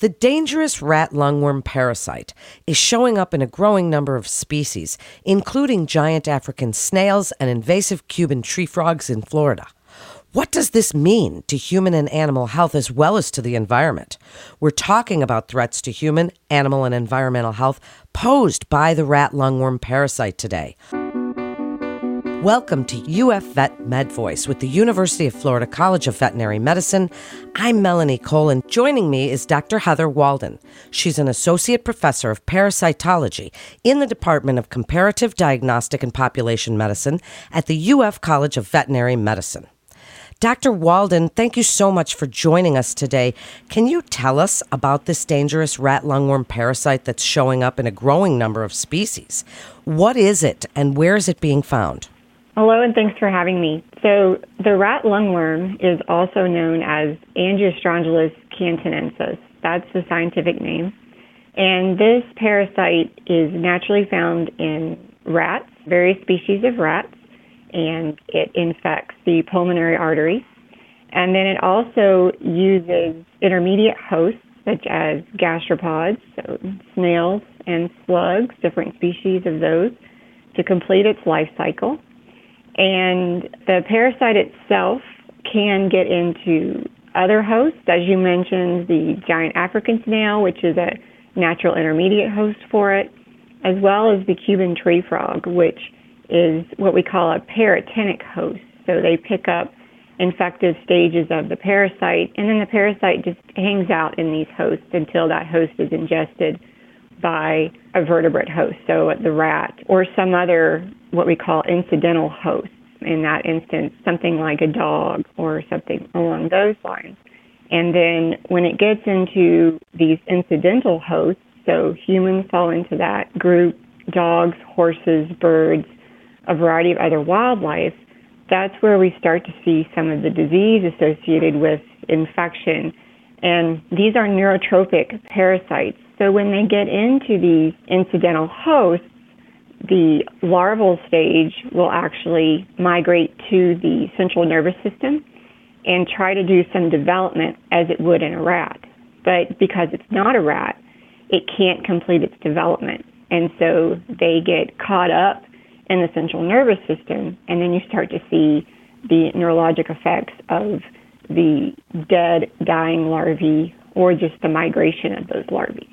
The dangerous rat lungworm parasite is showing up in a growing number of species, including giant African snails and invasive Cuban tree frogs in Florida. What does this mean to human and animal health as well as to the environment? We're talking about threats to human, animal, and environmental health posed by the rat lungworm parasite today. Welcome to UF Vet Med Voice with the University of Florida College of Veterinary Medicine. I'm Melanie Cole, and Joining me is Dr. Heather Walden. She's an associate professor of parasitology in the Department of Comparative Diagnostic and Population Medicine at the UF College of Veterinary Medicine. Dr. Walden, thank you so much for joining us today. Can you tell us about this dangerous rat lungworm parasite that's showing up in a growing number of species? What is it and where is it being found? Hello, and thanks for having me. So, the rat lungworm is also known as Angiostrongylus cantonensis. That's the scientific name. And this parasite is naturally found in rats, various species of rats, and it infects the pulmonary arteries. And then it also uses intermediate hosts such as gastropods, so snails and slugs, different species of those, to complete its life cycle. And the parasite itself can get into other hosts, as you mentioned, the giant African snail, which is a natural intermediate host for it, as well as the Cuban tree frog, which is what we call a paratenic host. So they pick up infective stages of the parasite, and then the parasite just hangs out in these hosts until that host is ingested by a vertebrate host, so the rat, or some other what we call incidental hosts. In that instance, something like a dog or something along those lines. And then when it gets into these incidental hosts, so humans fall into that group, dogs, horses, birds, a variety of other wildlife, that's where we start to see some of the disease associated with infection. And these are neurotropic parasites. So when they get into these incidental hosts, the larval stage will actually migrate to the central nervous system and try to do some development as it would in a rat. But because it's not a rat, it can't complete its development. And so they get caught up in the central nervous system, and then you start to see the neurologic effects of the dead, dying larvae or just the migration of those larvae.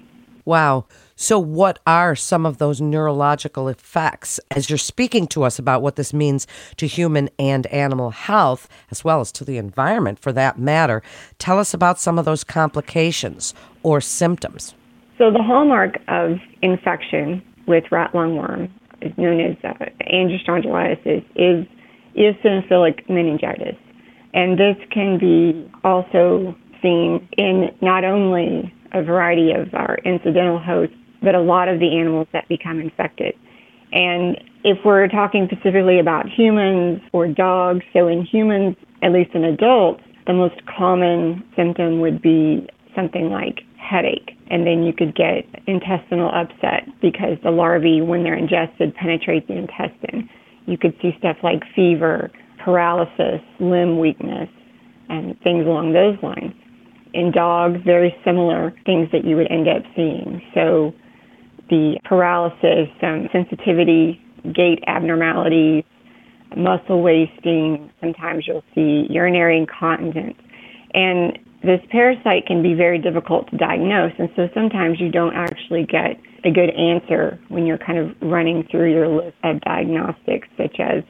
Wow. So, what are some of those neurological effects as you're speaking to us about what this means to human and animal health, as well as to the environment for that matter? Tell us about some of those complications or symptoms. So, the hallmark of infection with rat lungworm is known as uh, angiostrongylosis is eosinophilic meningitis. And this can be also seen in not only a variety of our incidental hosts, but a lot of the animals that become infected. And if we're talking specifically about humans or dogs, so in humans, at least in adults, the most common symptom would be something like headache. And then you could get intestinal upset because the larvae, when they're ingested, penetrate the intestine. You could see stuff like fever, paralysis, limb weakness, and things along those lines in dogs, very similar things that you would end up seeing. So the paralysis, um, sensitivity, gait abnormalities, muscle wasting, sometimes you'll see urinary incontinence. And this parasite can be very difficult to diagnose, and so sometimes you don't actually get a good answer when you're kind of running through your list of diagnostics, such as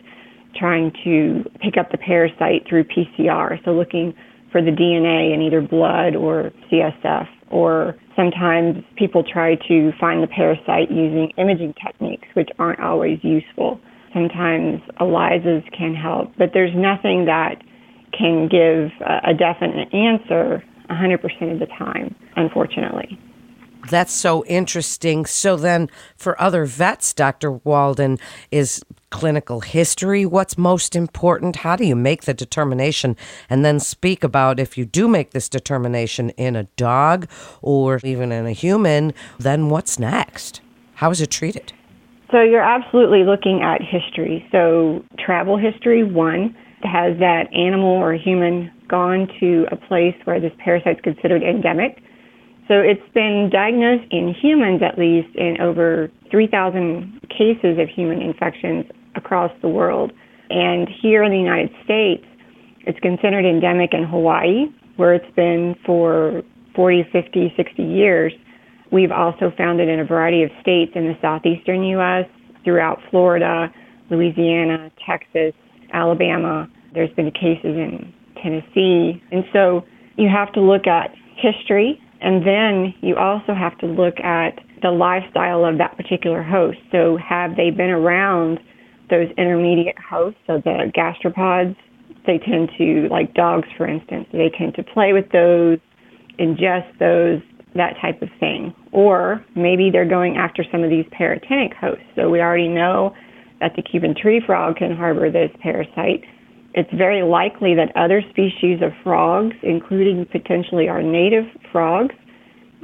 trying to pick up the parasite through PCR. So looking for the DNA in either blood or CSF, or sometimes people try to find the parasite using imaging techniques, which aren't always useful. Sometimes ELISAs can help, but there's nothing that can give a definite answer 100% of the time, unfortunately. That's so interesting. So then, for other vets, Dr. Walden, is clinical history what's most important? How do you make the determination? And then speak about if you do make this determination in a dog or even in a human, then what's next? How is it treated? So you're absolutely looking at history. So travel history, one, has that animal or human gone to a place where this parasite is considered endemic? So it's been diagnosed in humans, at least, in over 3,000 cases of human infections across the world. And here in the United States, it's considered endemic in Hawaii, where it's been for 40, 50, 60 years. We've also found it in a variety of states in the southeastern U.S., throughout Florida, Louisiana, Texas, Alabama. There's been cases in Tennessee. And so you have to look at history, and then you also have to look at the lifestyle of that particular host. So have they been around those intermediate hosts, so the gastropods? They tend to, like dogs, for instance, they tend to play with those, ingest those, that type of thing. Or maybe they're going after some of these paratenic hosts. So we already know that the Cuban tree frog can harbor this parasite. It's very likely that other species of frogs, including potentially our native frogs,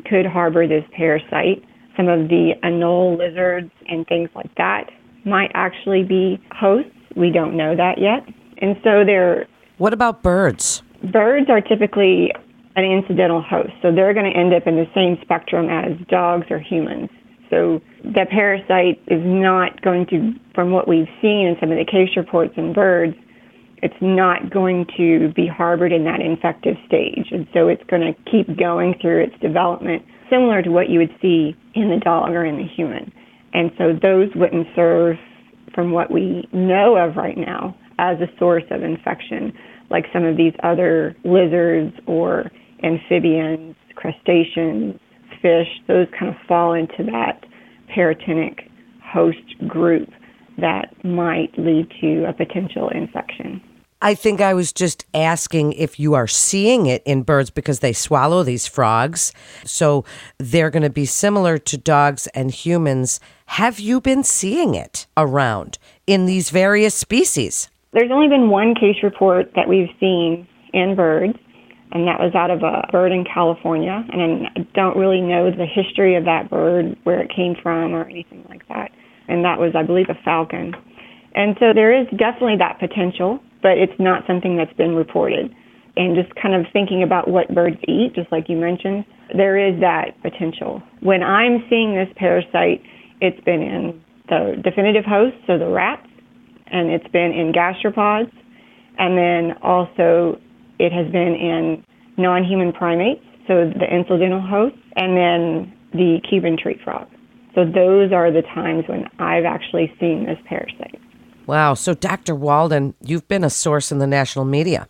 could harbor this parasite. Some of the anole lizards and things like that might actually be hosts. We don't know that yet. And so they're. What about birds? Birds are typically an incidental host, so they're going to end up in the same spectrum as dogs or humans. So the parasite is not going to, from what we've seen in some of the case reports in birds, it's not going to be harbored in that infective stage. And so it's going to keep going through its development, similar to what you would see in the dog or in the human. And so those wouldn't serve, from what we know of right now, as a source of infection, like some of these other lizards or amphibians, crustaceans, fish, those kind of fall into that paratenic host group that might lead to a potential infection. I think I was just asking if you are seeing it in birds because they swallow these frogs. So they're going to be similar to dogs and humans. Have you been seeing it around in these various species? There's only been one case report that we've seen in birds, and that was out of a bird in California. And I don't really know the history of that bird, where it came from, or anything like that. And that was, I believe, a falcon. And so there is definitely that potential but it's not something that's been reported. And just kind of thinking about what birds eat, just like you mentioned, there is that potential. When I'm seeing this parasite, it's been in the definitive host, so the rats, and it's been in gastropods, and then also it has been in non human primates, so the incidental host, and then the Cuban tree frog. So those are the times when I've actually seen this parasite. Wow. So, Dr. Walden, you've been a source in the national media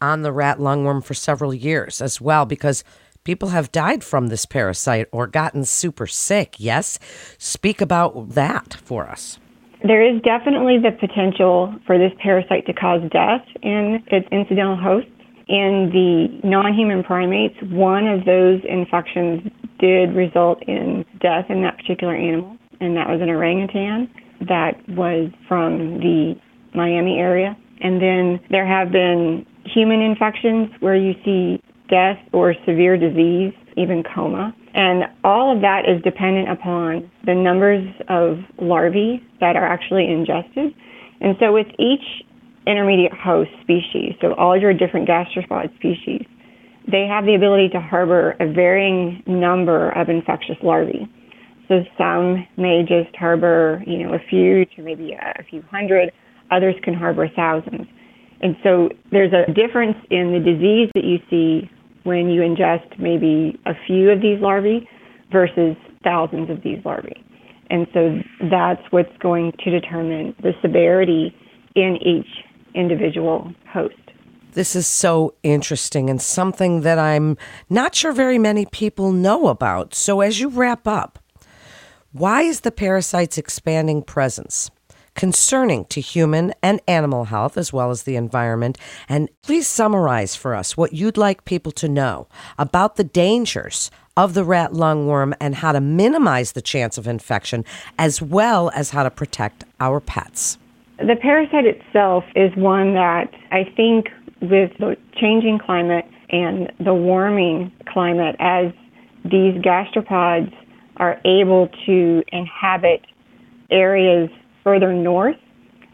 on the rat lungworm for several years as well because people have died from this parasite or gotten super sick. Yes? Speak about that for us. There is definitely the potential for this parasite to cause death in its incidental hosts. In the non human primates, one of those infections did result in death in that particular animal, and that was an orangutan that was from the Miami area. And then there have been human infections where you see death or severe disease, even coma. And all of that is dependent upon the numbers of larvae that are actually ingested. And so with each intermediate host species, so all your different gastropod species, they have the ability to harbor a varying number of infectious larvae. So some may just harbor, you know, a few to maybe a, few hundred. Others can harbor thousands. And so there's a difference in the disease that you see when you ingest maybe a few of these larvae versus thousands of these larvae. And so that's what's going to determine the severity in each individual host. This is so interesting and something that I'm not sure very many people know about. So, as you wrap up, why is the parasite's expanding presence concerning to human and animal health as well as the environment? And please summarize for us what you'd like people to know about the dangers of the rat lungworm and how to minimize the chance of infection, as well as how to protect our pets. The parasite itself is one that I think with the changing climate and the warming climate, as these gastropods are able to inhabit areas further north,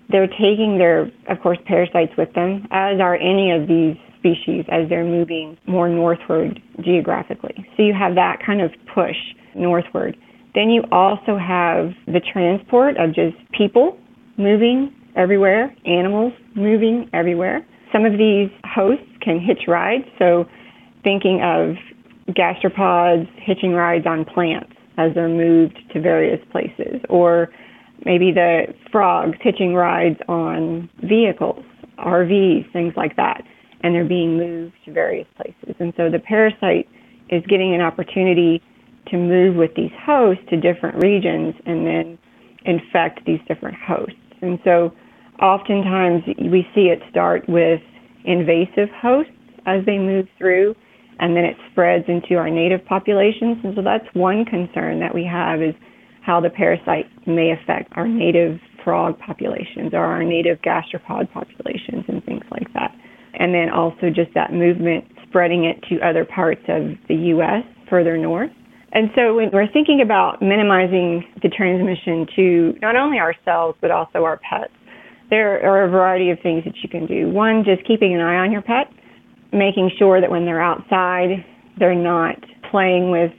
they're taking their, of course, parasites with them, as are any of these species as they're moving more northward geographically. So you have that kind of push northward. Then you also have the transport of just people moving everywhere, animals moving everywhere. Some of these hosts can hitch rides, so thinking of gastropods hitching rides on plants as they're moved to various places, or maybe the frogs hitching rides on vehicles, RVs, things like that, and they're being moved to various places. And so the parasite is getting an opportunity to move with these hosts to different regions and then infect these different hosts. And so oftentimes we see it start with invasive hosts as they move through and then it spreads into our native populations. And so that's one concern that we have is how the parasite may affect our native frog populations or our native gastropod populations and things like that. And then also just that movement spreading it to other parts of the U.S. further north. And so when we're thinking about minimizing the transmission to not only ourselves but also our pets, there are a variety of things that you can do. One, just keeping an eye on your pet, making sure that when they're outside, they're not playing with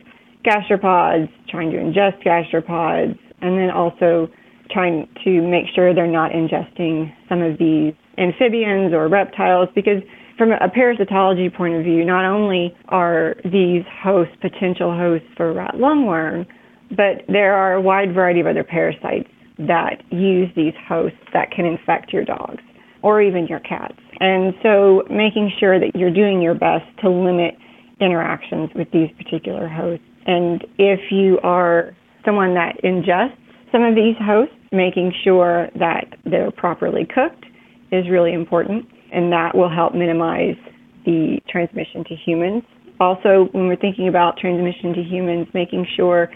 gastropods, trying to ingest gastropods, and then also trying to make sure they're not ingesting some of these amphibians or reptiles because from a parasitology point of view, not only are these hosts potential hosts for rat lungworm, but there are a wide variety of other parasites that use these hosts that can infect your dogs or even your cats. And so making sure that you're doing your best to limit interactions with these particular hosts. And if you are someone that ingests some of these hosts, making sure that they're properly cooked is really important, and that will help minimize the transmission to humans. Also, when we're thinking about transmission to humans, making sure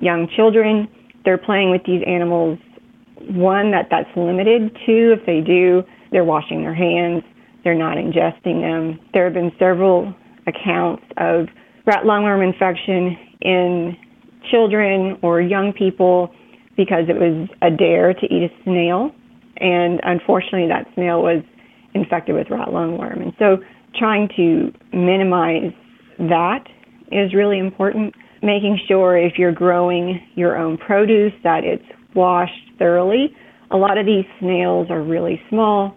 young children they're playing with these animals one that that's limited. To if they do they're washing their hands. They're not ingesting them. There have been several accounts of rat lungworm infection in children or young people because it was a dare to eat a snail. And unfortunately that snail was infected with rat lungworm and so trying to minimize that is really important. Making sure if you're growing your own produce that it's washed thoroughly. A lot of these snails are really small,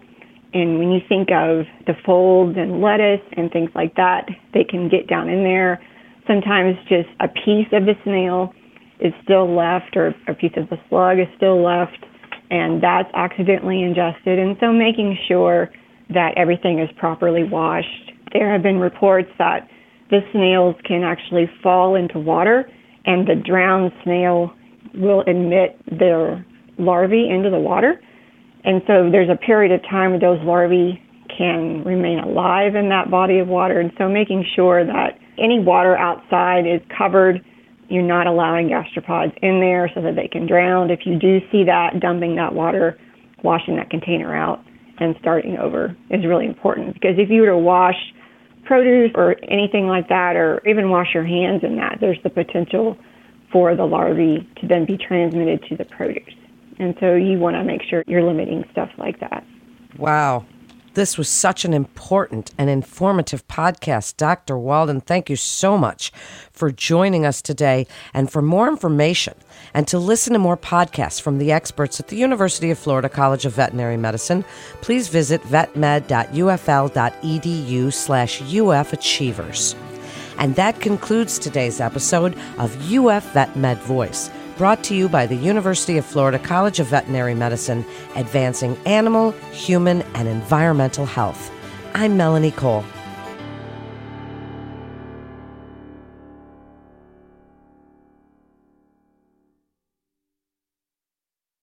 and when you think of the folds and lettuce and things like that, they can get down in there. Sometimes just a piece of the snail is still left, or a piece of the slug is still left, and that's accidentally ingested. And so making sure that everything is properly washed. There have been reports that the snails can actually fall into water, and the drowned snail will emit their larvae into the water. And so there's a period of time where those larvae can remain alive in that body of water. And so making sure that any water outside is covered, you're not allowing gastropods in there so that they can drown. If you do see that, dumping that water, washing that container out, and starting over is really important. Because if you were to wash produce or anything like that, or even wash your hands in that, there's the potential for the larvae to then be transmitted to the produce. And so you want to make sure you're limiting stuff like that. Wow. This was such an important and informative podcast. Dr. Walden, thank you so much for joining us today. And for more information and to listen to more podcasts from the experts at the University of Florida College of Veterinary Medicine, please visit vetmed.ufl.edu slash ufachievers. And that concludes today's episode of UF Vet Med Voice brought to you by the University of Florida College of Veterinary Medicine, advancing animal, human, and environmental health. I'm Melanie Cole.